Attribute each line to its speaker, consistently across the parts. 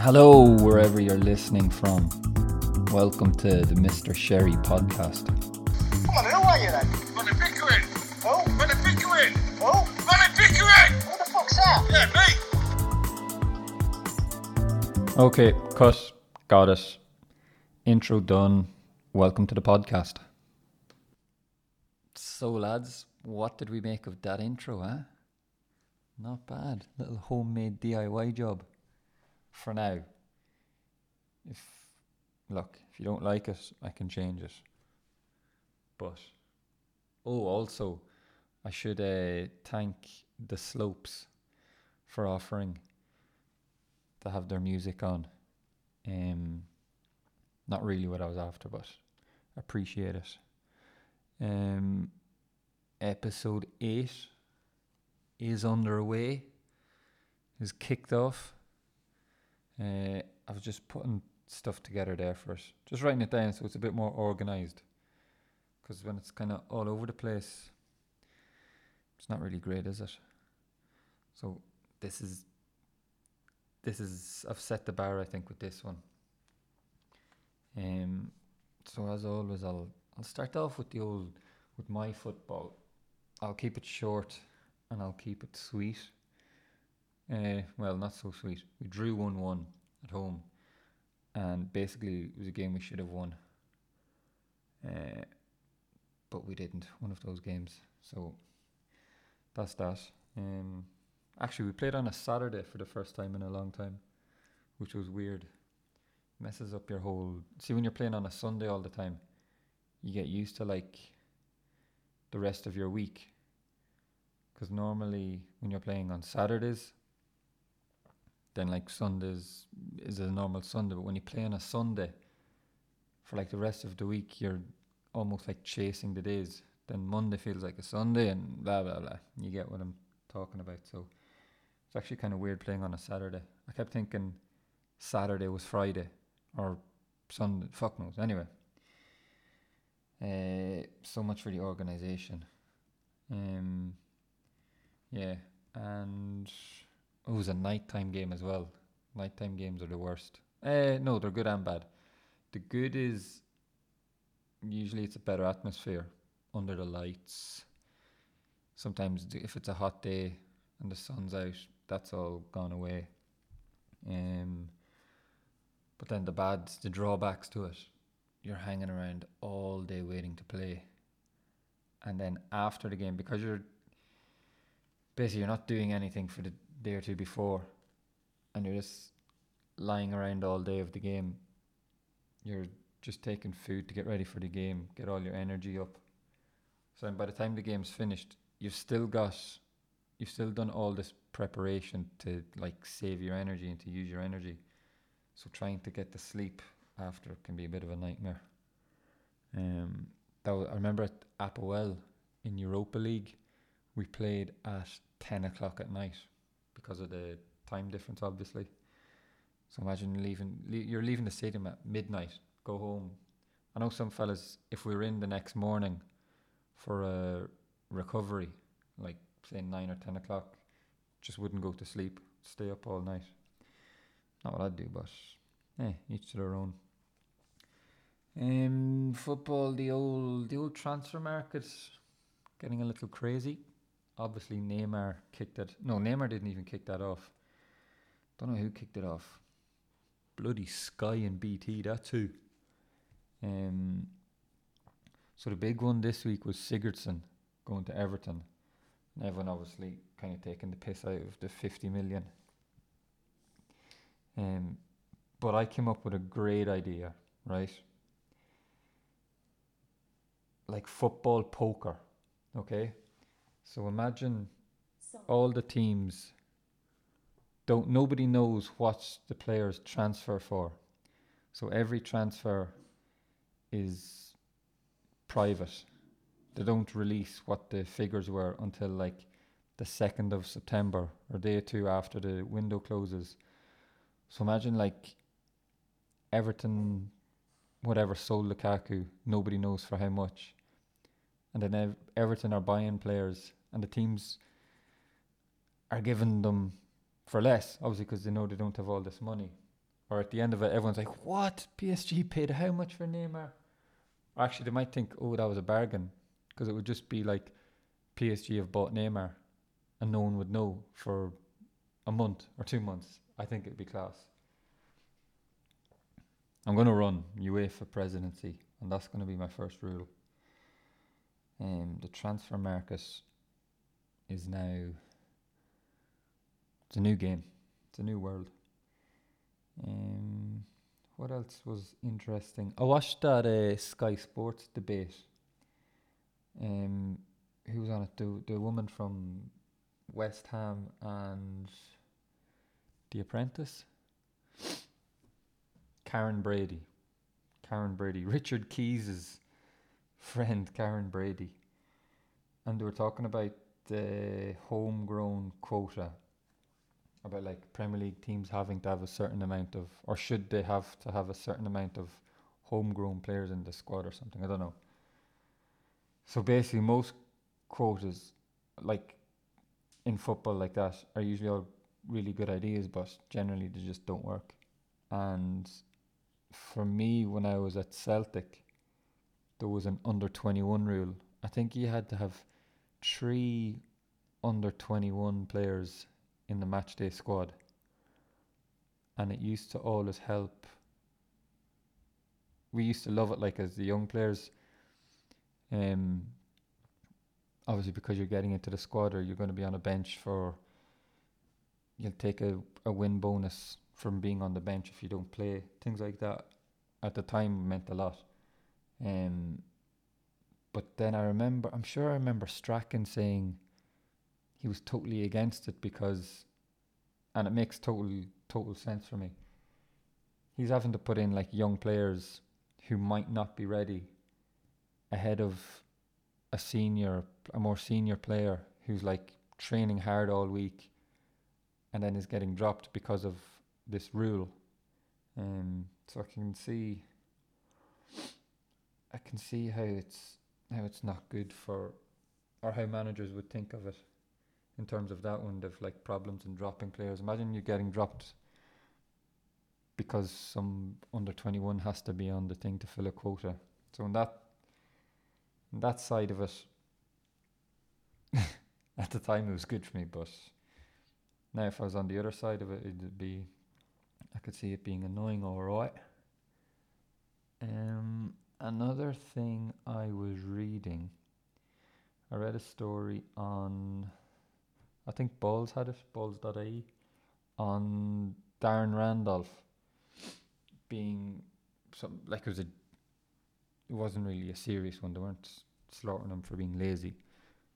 Speaker 1: Hello, wherever you're listening from. Welcome to the Mr. Sherry podcast.
Speaker 2: Come on, who are you then?
Speaker 3: Money Pickering!
Speaker 2: Who?
Speaker 3: Money Pickering!
Speaker 2: Who?
Speaker 3: Money Pickering!
Speaker 2: Who the fuck's that?
Speaker 3: Yeah, me!
Speaker 1: Okay, cut. Got it. Intro done. Welcome to the podcast. So, lads, what did we make of that intro, huh? Not bad. Little homemade DIY job. For now. If, look, if you don't like it, I can change it. But, oh, also, I should uh, thank the Slopes for offering to have their music on. Um, not really what I was after, but appreciate it. Um, episode eight is underway. Is kicked off. Uh, I was just putting stuff together there first, just writing it down so it's a bit more organized. Because when it's kind of all over the place, it's not really great, is it? So this is this is I've set the bar I think with this one. Um so as always I'll I'll start off with the old with my football. I'll keep it short and I'll keep it sweet. Uh well not so sweet. We drew one one at home and basically it was a game we should have won. Uh but we didn't, one of those games. So that's that. Um Actually, we played on a Saturday for the first time in a long time, which was weird. Messes up your whole. See, when you're playing on a Sunday all the time, you get used to like the rest of your week. Because normally, when you're playing on Saturdays, then like Sundays is a normal Sunday. But when you play on a Sunday, for like the rest of the week, you're almost like chasing the days. Then Monday feels like a Sunday, and blah blah blah. You get what I'm talking about. So it's actually kind of weird playing on a Saturday. I kept thinking Saturday was Friday or Sunday. Fuck knows. Anyway, uh, so much for the organisation. Um, yeah, and it was a nighttime game as well. Nighttime games are the worst. Uh, no, they're good and bad. The good is usually it's a better atmosphere under the lights. Sometimes if it's a hot day and the sun's out, that's all gone away. Um, but then the bads, the drawbacks to it, you're hanging around all day waiting to play. And then after the game, because you're basically you're not doing anything for the day or two before, and you're just lying around all day of the game. You're just taking food to get ready for the game, get all your energy up. So by the time the game's finished, you've still got you've still done all this preparation to like save your energy and to use your energy. So trying to get to sleep after can be a bit of a nightmare. Um, that was, I remember at Applewell in Europa League, we played at ten o'clock at night because of the time difference, obviously. So imagine leaving, le- you're leaving the stadium at midnight, go home. I know some fellas, if we were in the next morning for a recovery, like say nine or ten o'clock, just wouldn't go to sleep, stay up all night. Not what I'd do, but eh, each to their own. Um, football, the old the old transfer market getting a little crazy. Obviously, Neymar kicked it. No, Neymar didn't even kick that off. Don't know who kicked it off. Bloody Sky and BT, that too. Um, so the big one this week was Sigurdsson going to Everton. And everyone obviously kind of taking the piss out of the 50 million. Um, but I came up with a great idea, right? Like football poker, okay? So imagine all the teams don't nobody knows what the players transfer for. So every transfer is private. They don't release what the figures were until like the second of September or day two after the window closes. So imagine like Everton, whatever sold Lukaku, nobody knows for how much, and then Ev- Everton are buying players, and the teams are giving them for less, obviously because they know they don't have all this money. Or at the end of it, everyone's like, "What? PSG paid how much for Neymar?" Or actually, they might think, "Oh, that was a bargain," because it would just be like PSG have bought Neymar, and no one would know for a month or two months. I think it'd be class. I'm going to run UEFA presidency, and that's going to be my first rule. Um, the transfer market is now it's a new game. It's a new world. Um, what else was interesting? I watched that uh, Sky Sports debate. Um, who was on it? The the woman from West Ham and The Apprentice. Karren Brady. Karren Brady. Richard Keys's friend, Karren Brady. And they were talking about the homegrown quota. About like Premier League teams having to have a certain amount of, or should they have to have a certain amount of homegrown players in the squad or something? I don't know. So basically, most quotas, like in football, like that, are usually all really good ideas, but generally they just don't work. And for me, when I was at Celtic, there was an under 21 rule. I think you had to have three under 21 players in the matchday squad. And it used to always help. We used to love it like as the young players. Um, obviously, because you're getting into the squad or you're going to be on a bench for. You'll take a, a win bonus from being on the bench if you don't play. Things like that at the time meant a lot. Um, but then I remember, I'm sure I remember Strachan saying he was totally against it because, and it makes total total sense for me. He's having to put in like young players who might not be ready ahead of a senior, a more senior player who's like training hard all week, and then is getting dropped because of this rule. Um, so I can see, I can see how it's how it's not good for, or how managers would think of it, in terms of that one. Of like problems in dropping players. Imagine you getting dropped because some under twenty one has to be on the thing to fill a quota. So in that, that side of it, at the time it was good for me, but now if I was on the other side of it, it'd be I could see it being annoying, all right. Um, another thing I was reading, I read a story on, I think Balls had it, balls.ie, on Darren Randolph being some like it was a, it wasn't really a serious one. They weren't slaughtering him for being lazy,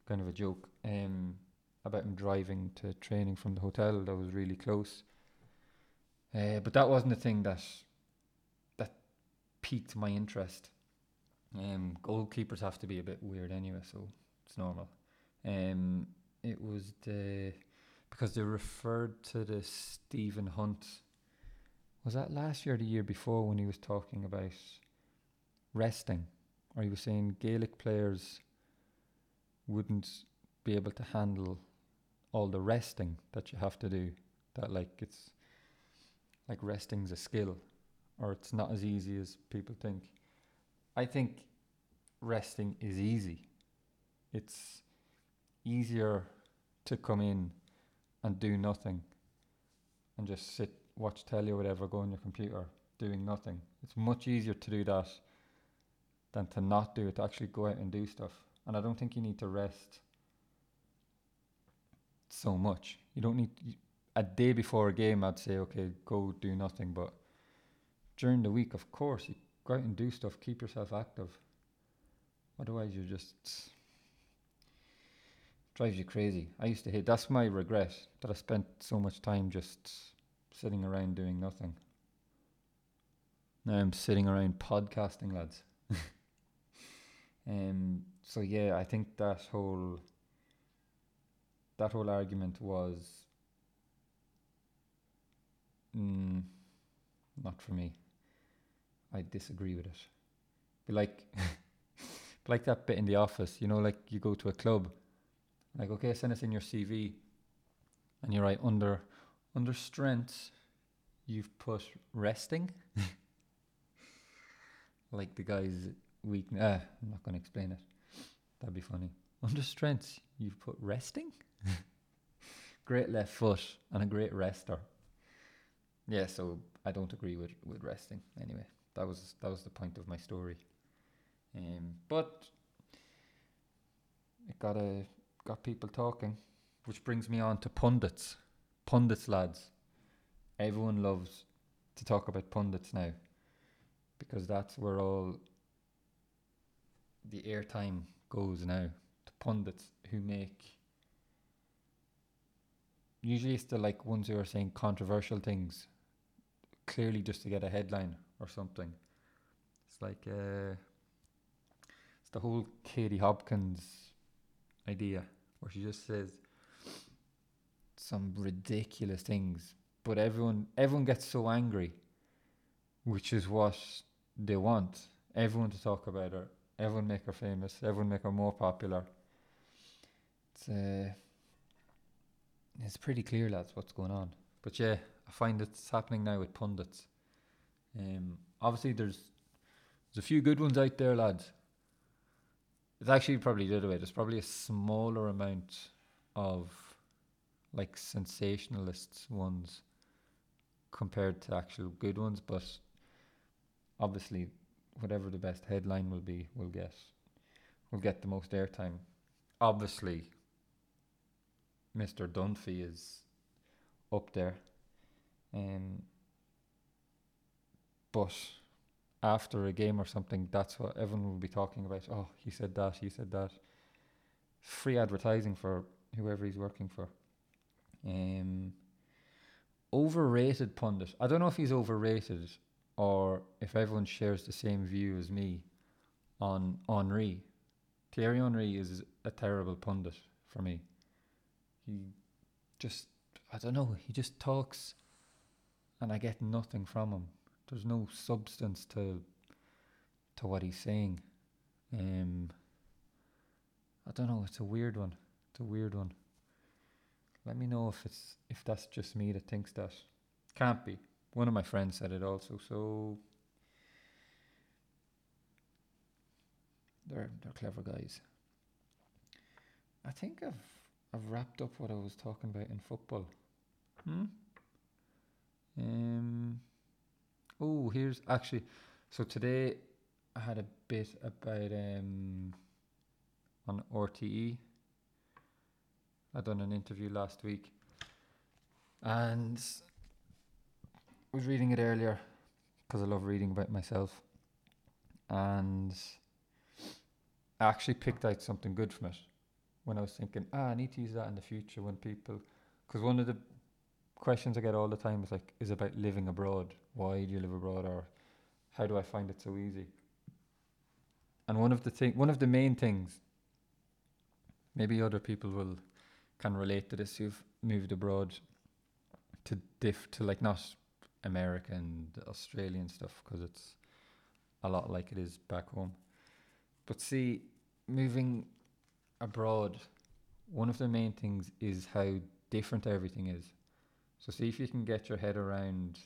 Speaker 1: kind of a joke. Um, about him driving to training from the hotel that was really close uh, but that wasn't the thing that that piqued my interest. Um, goalkeepers have to be a bit weird anyway, so it's normal. Um, it was the because they referred to the Stephen Hunt. Was that last year or the year before when he was talking about resting, or he was saying Gaelic players wouldn't be able to handle all the resting that you have to do. That like it's like resting's a skill or it's not as easy as people think. I think resting is easy. It's easier to come in and do nothing and just sit, watch telly or whatever, go on your computer doing nothing. It's much easier to do that than to not do it, to actually go out and do stuff. And I don't think you need to rest so much. You don't need a day before a game, I'd say, okay, go do nothing. But during the week, of course, you go out and do stuff, keep yourself active. Otherwise, you're just drives you crazy. I used to hate. That's my regret that I spent so much time just sitting around doing nothing. Now I'm sitting around podcasting, lads. um. So yeah, I think that whole that whole argument was Mm, not for me. I disagree with it. But like, but like that bit in the office, you know, like you go to a club, like okay, send us in your CV, and you're right under under strengths. You've put resting, like the guy's weak. Ah, I'm not going to explain it. That'd be funny. Under strengths, you've put resting. great left foot and a great rester. Yeah, so I don't agree with with resting. Anyway, that was that was the point of my story. Um, but it got a got people talking, which brings me on to pundits. Pundits, lads. Everyone loves to talk about pundits now because that's where all the airtime goes now to pundits who make usually it's the like ones who are saying controversial things clearly just to get a headline or something. It's like uh it's the whole Katie Hopkins idea where she just says some ridiculous things but everyone everyone gets so angry which is what they want. Everyone to talk about her. Everyone make her famous. Everyone make her more popular. It's uh, it's pretty clear lads what's going on. But yeah I find it's happening now with pundits um obviously there's there's a few good ones out there lads it's actually probably the other way there's probably a smaller amount of like sensationalist ones compared to actual good ones, but obviously whatever the best headline will be will get will get the most airtime. Obviously Mr. Dunphy is up there. Um but after a game or something, that's what everyone will be talking about. Oh, he said that, he said that. Free advertising for whoever he's working for. Um, overrated pundit. I don't know if he's overrated or if everyone shares the same view as me on Henry. Thierry Henry is a terrible pundit for me. He just, I don't know, he just talks and I get nothing from him. There's no substance to to what he's saying. Um, I don't know. It's a weird one. It's a weird one. Let me know if it's if that's just me that thinks that. Can't be. One of my friends said it also. So they're they're clever guys. I think I've I've wrapped up what I was talking about in football. Hmm. Um. Oh, here's actually. So today I had a bit about um on RTE. I done an interview last week, and I was reading it earlier because I love reading about myself, and I actually picked out something good from it when I was thinking, ah, I need to use that in the future when people, because one of the questions I get all the time is like, is about living abroad. Why do you live abroad, or how do I find it so easy? And one of the thing, one of the main things, maybe other people will can relate to this You've moved abroad to diff to like not America and Australian stuff because it's a lot like it is back home. But see, moving abroad, one of the main things is how different everything is. So see if you can get your head around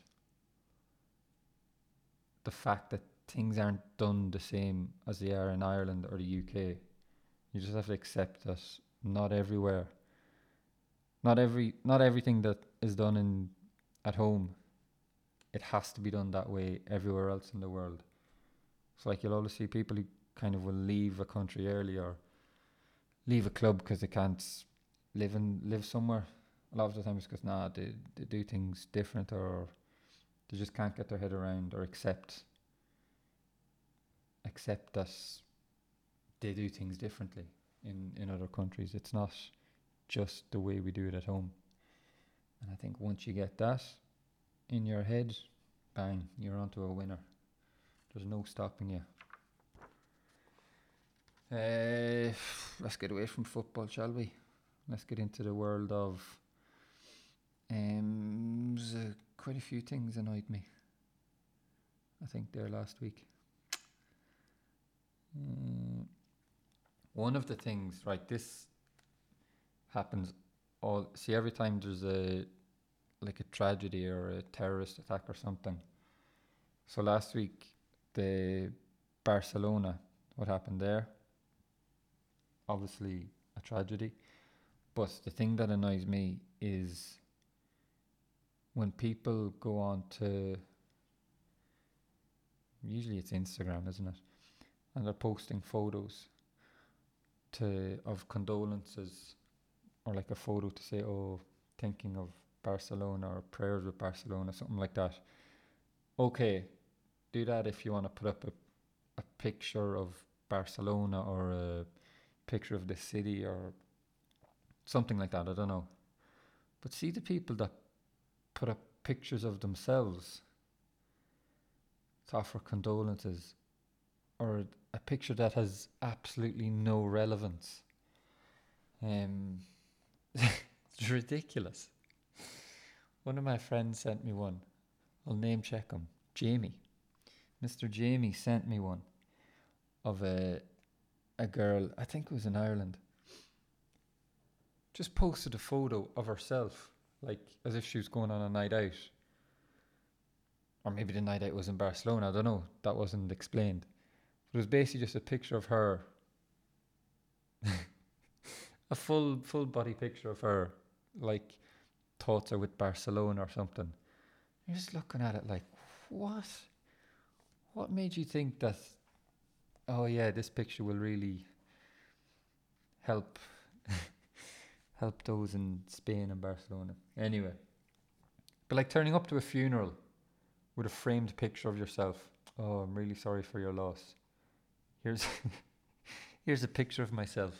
Speaker 1: the fact that things aren't done the same as they are in Ireland or the UK. You just have to accept that not everywhere not every not everything that is done in at home it has to be done that way everywhere else in the world. It's like you'll always see people who kind of will leave a country early or leave a club because they can't live and live somewhere. A lot of the time it's because nah they they do things different or they just can't get their head around or accept accept that they do things differently in in other countries. It's not just the way we do it at home. And I think once you get that in your head, bang, you're onto a winner. There's no stopping you. Uh, let's get away from football, shall we? Let's get into the world of. Um, quite a few things annoyed me. I think there last week. Uh, one of the things, right? This happens all see every time there's a like a tragedy or a terrorist attack or something. So last week, the Barcelona, what happened there? Obviously a tragedy, but the thing that annoys me is when people go on to usually it's Instagram, isn't it? And they're posting photos to of condolences or like a photo to say, oh, thinking of Barcelona or prayers with Barcelona, something like that. Okay, do that if you want to put up a, a picture of Barcelona or a picture of the city or something like that. I don't know. But see the people that put up pictures of themselves to offer condolences or a picture that has absolutely no relevance. Um, it's ridiculous. One of my friends sent me one. I'll name check him. Jamie. Mr. Jamie sent me one of a a girl, I think it was in Ireland. Just posted a photo of herself, like as if she was going on a night out. Or maybe the night out was in Barcelona, I don't know. That wasn't explained. But it was basically just a picture of her. a full full body picture of her, like thoughts are with Barcelona or something. You're just looking at it like, what? What made you think that? Oh yeah, this picture will really help help those in Spain and Barcelona. Anyway, but like turning up to a funeral with a framed picture of yourself. Oh, I'm really sorry for your loss. Here's here's a picture of myself.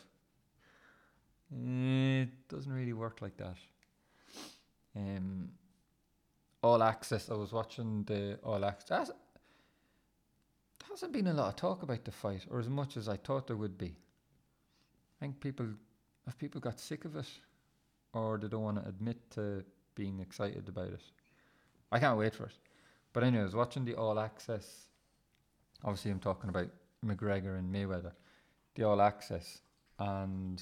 Speaker 1: Eh, It doesn't really work like that. Um, all access. I was watching the all access. There hasn't been a lot of talk about the fight, or as much as I thought there would be. I think people have people got sick of it, or they don't want to admit to being excited about it. I can't wait for it. But anyway, I was watching the all access. Obviously, I'm talking about McGregor and Mayweather. The all access and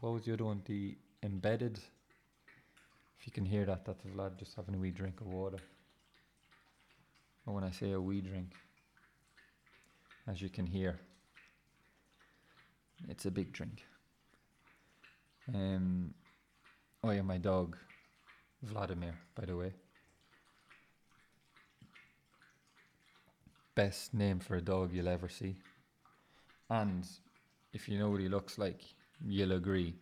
Speaker 1: what was the other one? The embedded. If you can hear that, that's Vlad just having a wee drink of water. Or when I say a wee drink, as you can hear, it's a big drink. Um, oh yeah, my dog, Vladimir, by the way. Best name for a dog you'll ever see. And if you know what he looks like, you'll agree.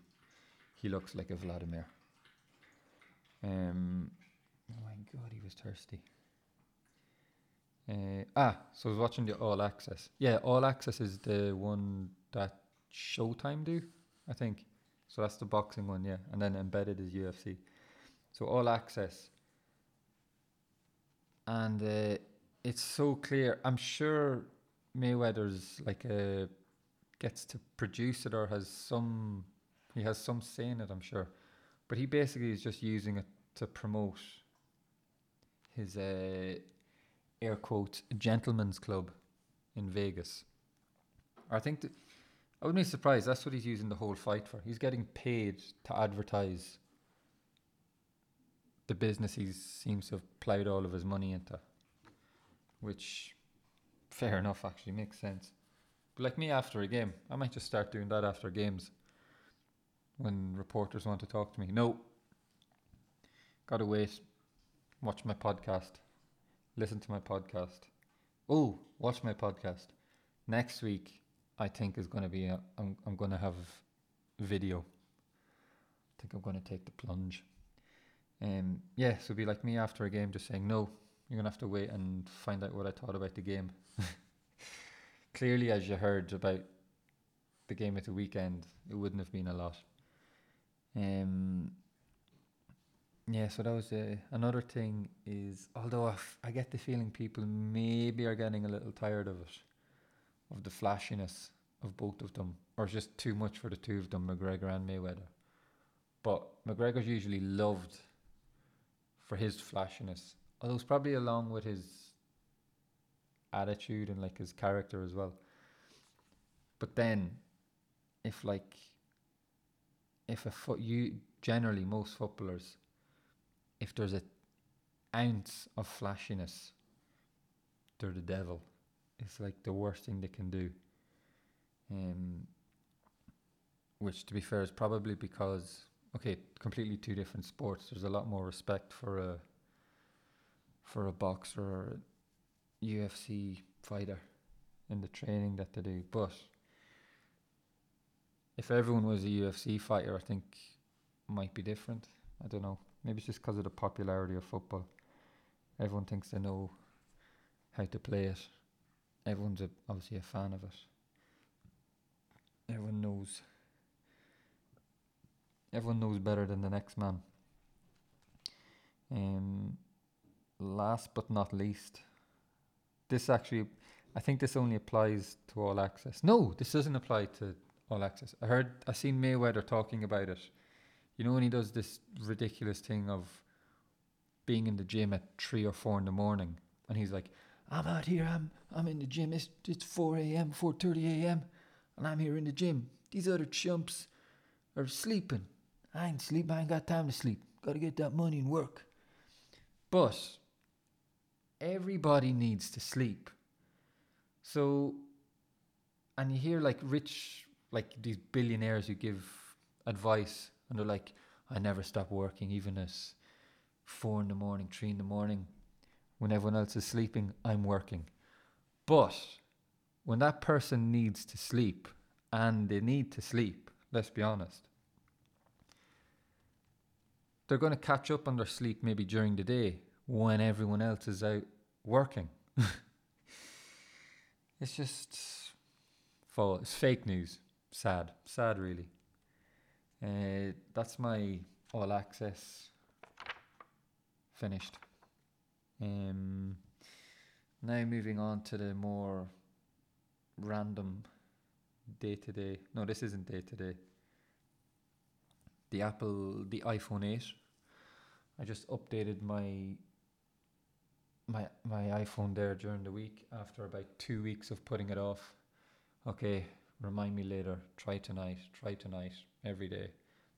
Speaker 1: He looks like a Vladimir. Um, oh my god, he was thirsty. Uh, ah, so I was watching the All Access. Yeah, All Access is the one that Showtime do, I think. So that's the boxing one, yeah. And then embedded is UFC. So All Access. And uh, it's so clear. I'm sure Mayweather's like a gets to produce it or has some he has some say in it, I'm sure. But he basically is just using it to promote his uh, air quotes gentleman's club in Vegas. I think that I wouldn't be surprised. That's what he's using the whole fight for. He's getting paid to advertise the business he seems to have ploughed all of his money into, which fair enough actually makes sense. But like me after a game, I might just start doing that after games when reporters want to talk to me. No, gotta wait. Watch my podcast. Listen to my podcast. Oh, watch my podcast. Next week, I think is going to be. A, I'm I'm going to have video. I think I'm going to take the plunge. Um, yeah, so be like me after a game, just saying no. You're gonna have to wait and find out what I thought about the game. Clearly, as you heard about the game at the weekend, it wouldn't have been a lot. Um, yeah, so that was uh, another thing. Is although I, f- I get the feeling people maybe are getting a little tired of it, of the flashiness of both of them, or just too much for the two of them, McGregor and Mayweather. But McGregor's usually loved for his flashiness, although it's probably along with his attitude and like his character as well. But then, if like, if a foot you generally most footballers, if there's a ounce of flashiness, they're the devil. It's like the worst thing they can do. Um, which, to be fair, is probably because okay, completely two different sports. There's a lot more respect for a for a boxer or a UFC fighter in the training that they do. But if everyone was a UFC fighter, I think might be different. I don't know. Maybe it's just because of the popularity of football. Everyone thinks they know how to play it. Everyone's a, obviously a fan of it. Everyone knows. Everyone knows better than the next man. Um, last but not least, this actually, I think this only applies to all access. No, this doesn't apply to all access. I heard, I seen Mayweather talking about it. You know when he does this ridiculous thing of being in the gym at three or four in the morning, and he's like, "I'm out here. I'm I'm in the gym. It's it's four a.m., four thirty a.m., and I'm here in the gym. These other chumps are sleeping. I ain't sleep. I ain't got time to sleep. Got to get that money and work. But everybody needs to sleep. So, and you hear like rich, like these billionaires who give advice, and they're like, I never stop working, even at four in the morning, three in the morning. When everyone else is sleeping, I'm working. But when that person needs to sleep, and they need to sleep, let's be honest, they're going to catch up on their sleep maybe during the day when everyone else is out working. it's just false. It's fake news. Sad. Sad, really. Uh, that's my all access finished. Um, now moving on to the more random day to day. No, this isn't day to day. The Apple, the iPhone 8. I just updated my my my iPhone there during the week after about two weeks of putting it off. Okay, remind me later. Try tonight. Try tonight. Every day.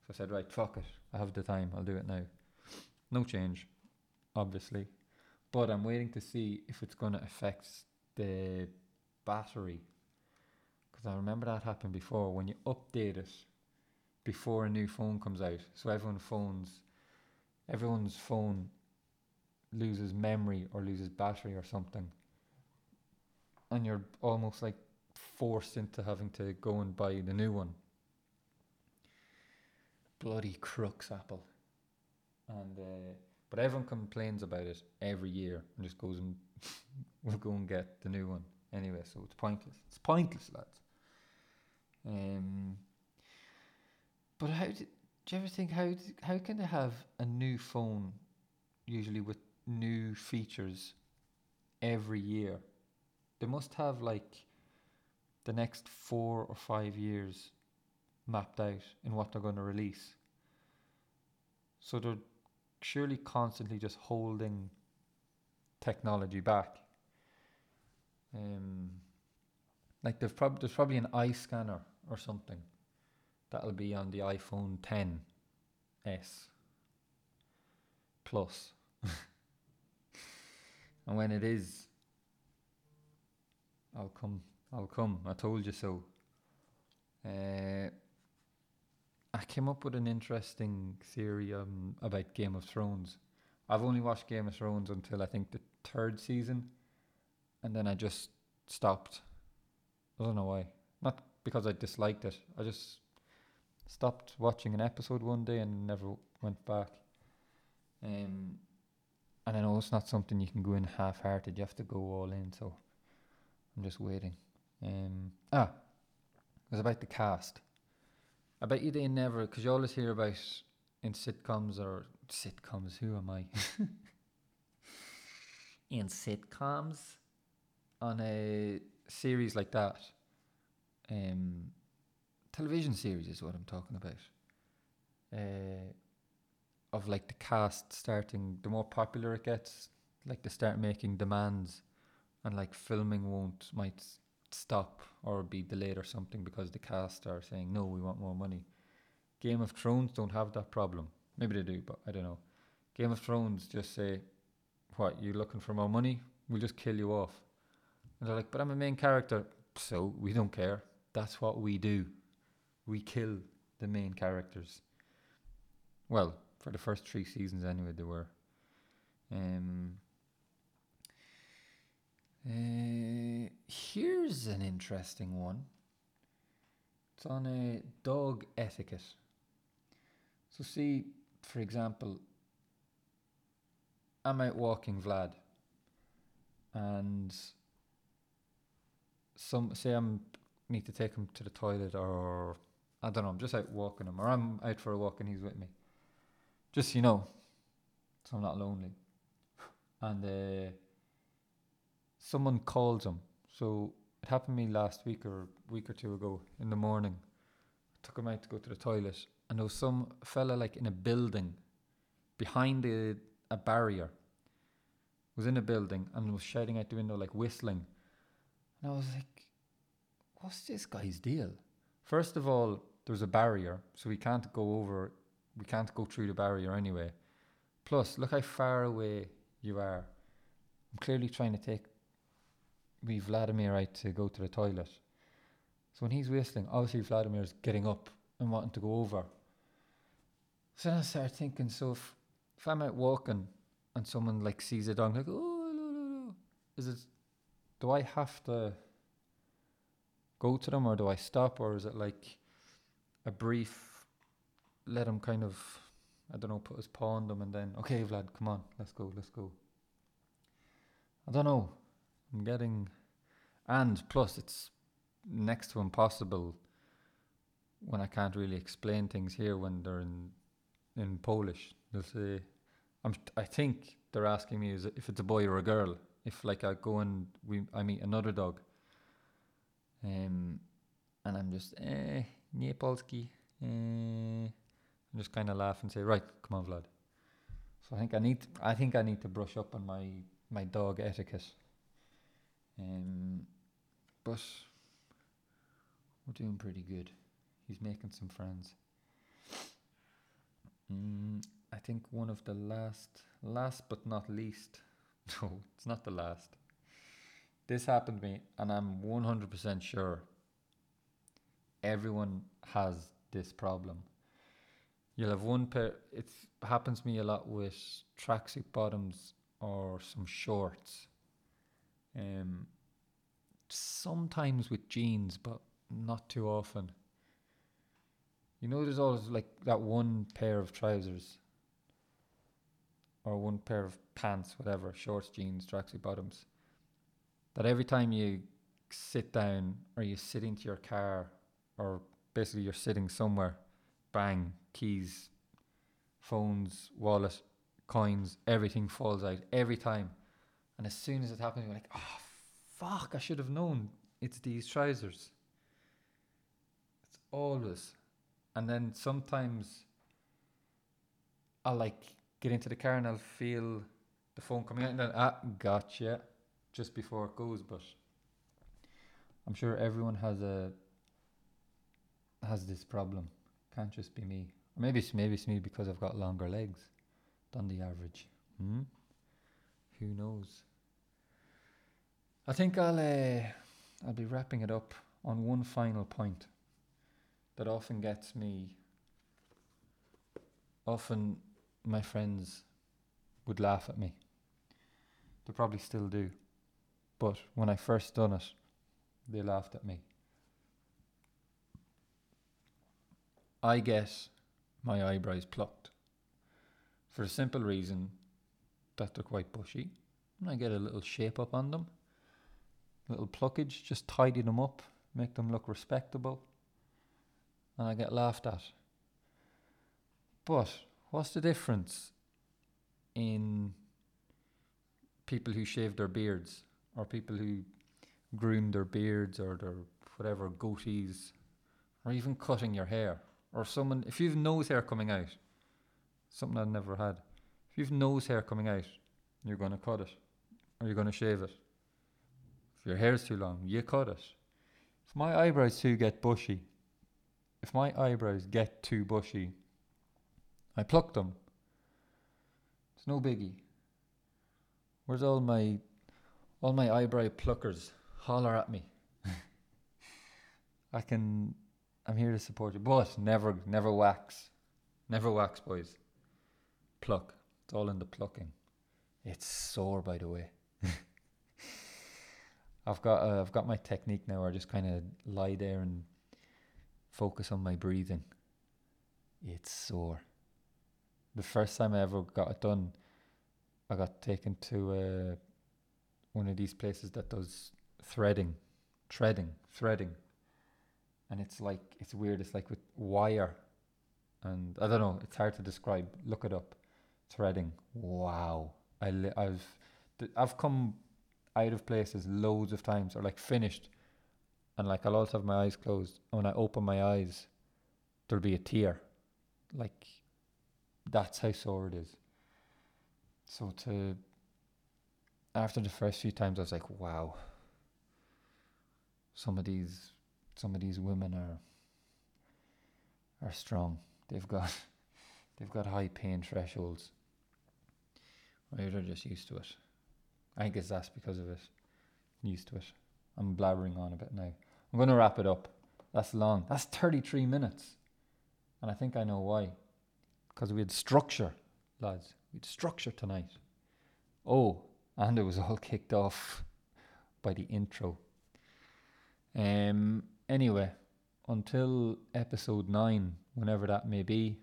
Speaker 1: So I said, right, fuck it. I have the time. I'll do it now. No change, obviously, but I'm waiting to see if it's going to affect the battery. Because I remember that happened before when you update it before a new phone comes out. So everyone's phones, everyone's phone loses memory or loses battery or something, and you're almost like forced into having to go and buy the new one. Bloody crooks, Apple. And uh, but everyone complains about it every year and just goes and will go and get the new one anyway. So it's pointless. It's pointless, lads. Um. But how do you ever think how how can they have a new phone, usually with new features, every year? They must have like the next four or five years mapped out in what they're going to release. So they're surely constantly just holding technology back. Um, like they've prob- there's probably an eye scanner or something that'll be on the iPhone 10s Plus. and when it is, I'll come. I'll come. I told you so. Uh, I came up with an interesting theory um, about Game of Thrones. I've only watched Game of Thrones until I think the third season, and then I just stopped. I don't know why. Not because I disliked it. I just stopped watching an episode one day and never went back. Um, and I know it's not something you can go in half-hearted. You have to go all in. So I'm just waiting. Um, ah, it was about the cast. I bet you they never, because you always hear about in sitcoms or sitcoms. Who am I? in sitcoms, on a series like that, um, television series is what I'm talking about. Uh, of like the cast starting, the more popular it gets, like they start making demands, and like filming won't might stop or be delayed or something because the cast are saying no, we want more money. Game of Thrones don't have that problem. Maybe they do, but I don't know. Game of Thrones just say, "What you looking for more money? We'll just kill you off." And they're like, "But I'm a main character, so we don't care. That's what we do. We kill the main characters." Well, for the first three seasons, anyway, they were. Um, uh, here's an interesting one. It's on a dog etiquette. So, see, for example, I'm out walking Vlad, and some say I'm need to take him to the toilet, or I don't know. I'm just out walking him, or I'm out for a walk and he's with me. Just so you know, so I'm not lonely. And uh, someone calls him. So it happened to me last week or week or two ago in the morning. I took him out to go to the toilet, and there was some fella like in a building behind a, a barrier. Was in a building and was shouting out the window like whistling. And I was like, what's this guy's deal? First of all, there's a barrier, so we can't go over, we can't go through the barrier anyway. Plus, look how far away you are. I'm clearly trying to take we Vladimir out to go to the toilet. So when he's whistling, obviously Vladimir's getting up and wanting to go over. So then I started thinking, so if, if I'm out walking and someone like sees a dog, like, oh, no, no, no, is it, do I have to go to them or do I stop or is it like a brief, let him kind of, I don't know, put his paw on them and then, okay, Vlad, come on, let's go, let's go. I don't know. I'm getting, and plus it's next to impossible when I can't really explain things here when they're in in Polish. They'll say, I'm, I think they're asking me is if it's a boy or a girl. If like I go and we I meet another dog, um, and I'm just eh nie polski, eh, and just kind of laugh and say, right, come on, Vlad. So I think I need I think I need to brush up on my my dog etiquette. Um, but we're doing pretty good. He's making some friends. Mm, I think one of the last, last but not least, no, it's not the last. This happened to me, and I'm 100% sure everyone has this problem. You'll have one pair, it happens to me a lot with tracksuit bottoms or some shorts. Um, sometimes with jeans, but not too often. You know, there's always like that one pair of trousers or one pair of pants, whatever, shorts, jeans, tracksuit bottoms. That every time you sit down or you sit into your car or basically you're sitting somewhere, bang, keys, phones, wallet, coins, everything falls out every time. And as soon as it happens, you're like, oh, fuck, I should have known it's these trousers. It's always. And then sometimes I'll like get into the car and I'll feel the phone coming out and then, ah, gotcha, just before it goes. But I'm sure everyone has a has this problem. Can't just be me. Maybe it's maybe it's me because I've got longer legs than the average. Hmm? Who knows? I think I'll uh, I'll be wrapping it up on one final point that often gets me. Often, my friends would laugh at me. They probably still do, but when I first done it, they laughed at me. I get my eyebrows plucked for a simple reason that they're quite bushy, and I get a little shape up on them little pluckage, just tidy them up, make them look respectable, and I get laughed at. But what's the difference in people who shave their beards or people who groom their beards or their whatever goatees or even cutting your hair or someone if you've nose hair coming out something I've never had if you've nose hair coming out you're going to cut it or you're going to shave it if your hair's too long, you cut it. If my eyebrows too get bushy, if my eyebrows get too bushy, I pluck them. It's no biggie. Where's all my all my eyebrow pluckers? Holler at me. I can I'm here to support you. But never never wax. Never wax, boys. Pluck. It's all in the plucking. It's sore by the way. I've got uh, I've got my technique now where I just kind of lie there and focus on my breathing. It's sore. The first time I ever got it done, I got taken to uh, one of these places that does threading, threading, threading, and it's like it's weird. It's like with wire, and I don't know. It's hard to describe. Look it up. Threading. Wow. I li- I've th- I've come out of places loads of times or like finished. And like I'll also have my eyes closed. And when I open my eyes there'll be a tear. Like that's how sore it is. So to after the first few times I was like wow. Some of these some of these women are are strong. They've got they've got high pain thresholds. Or they're just used to it I it's that's because of it. Used to it. I'm blabbering on a bit now. I'm going to wrap it up. That's long. That's 33 minutes. And I think I know why. Because we had structure, lads. We had structure tonight. Oh, and it was all kicked off by the intro. Um. Anyway, until episode 9, whenever that may be,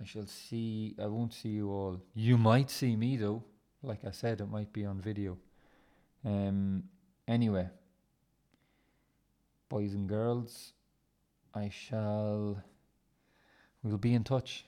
Speaker 1: I shall see. I won't see you all. You might see me though like I said, it might be on video. Um, anyway, boys and girls, I shall. We'll be in touch.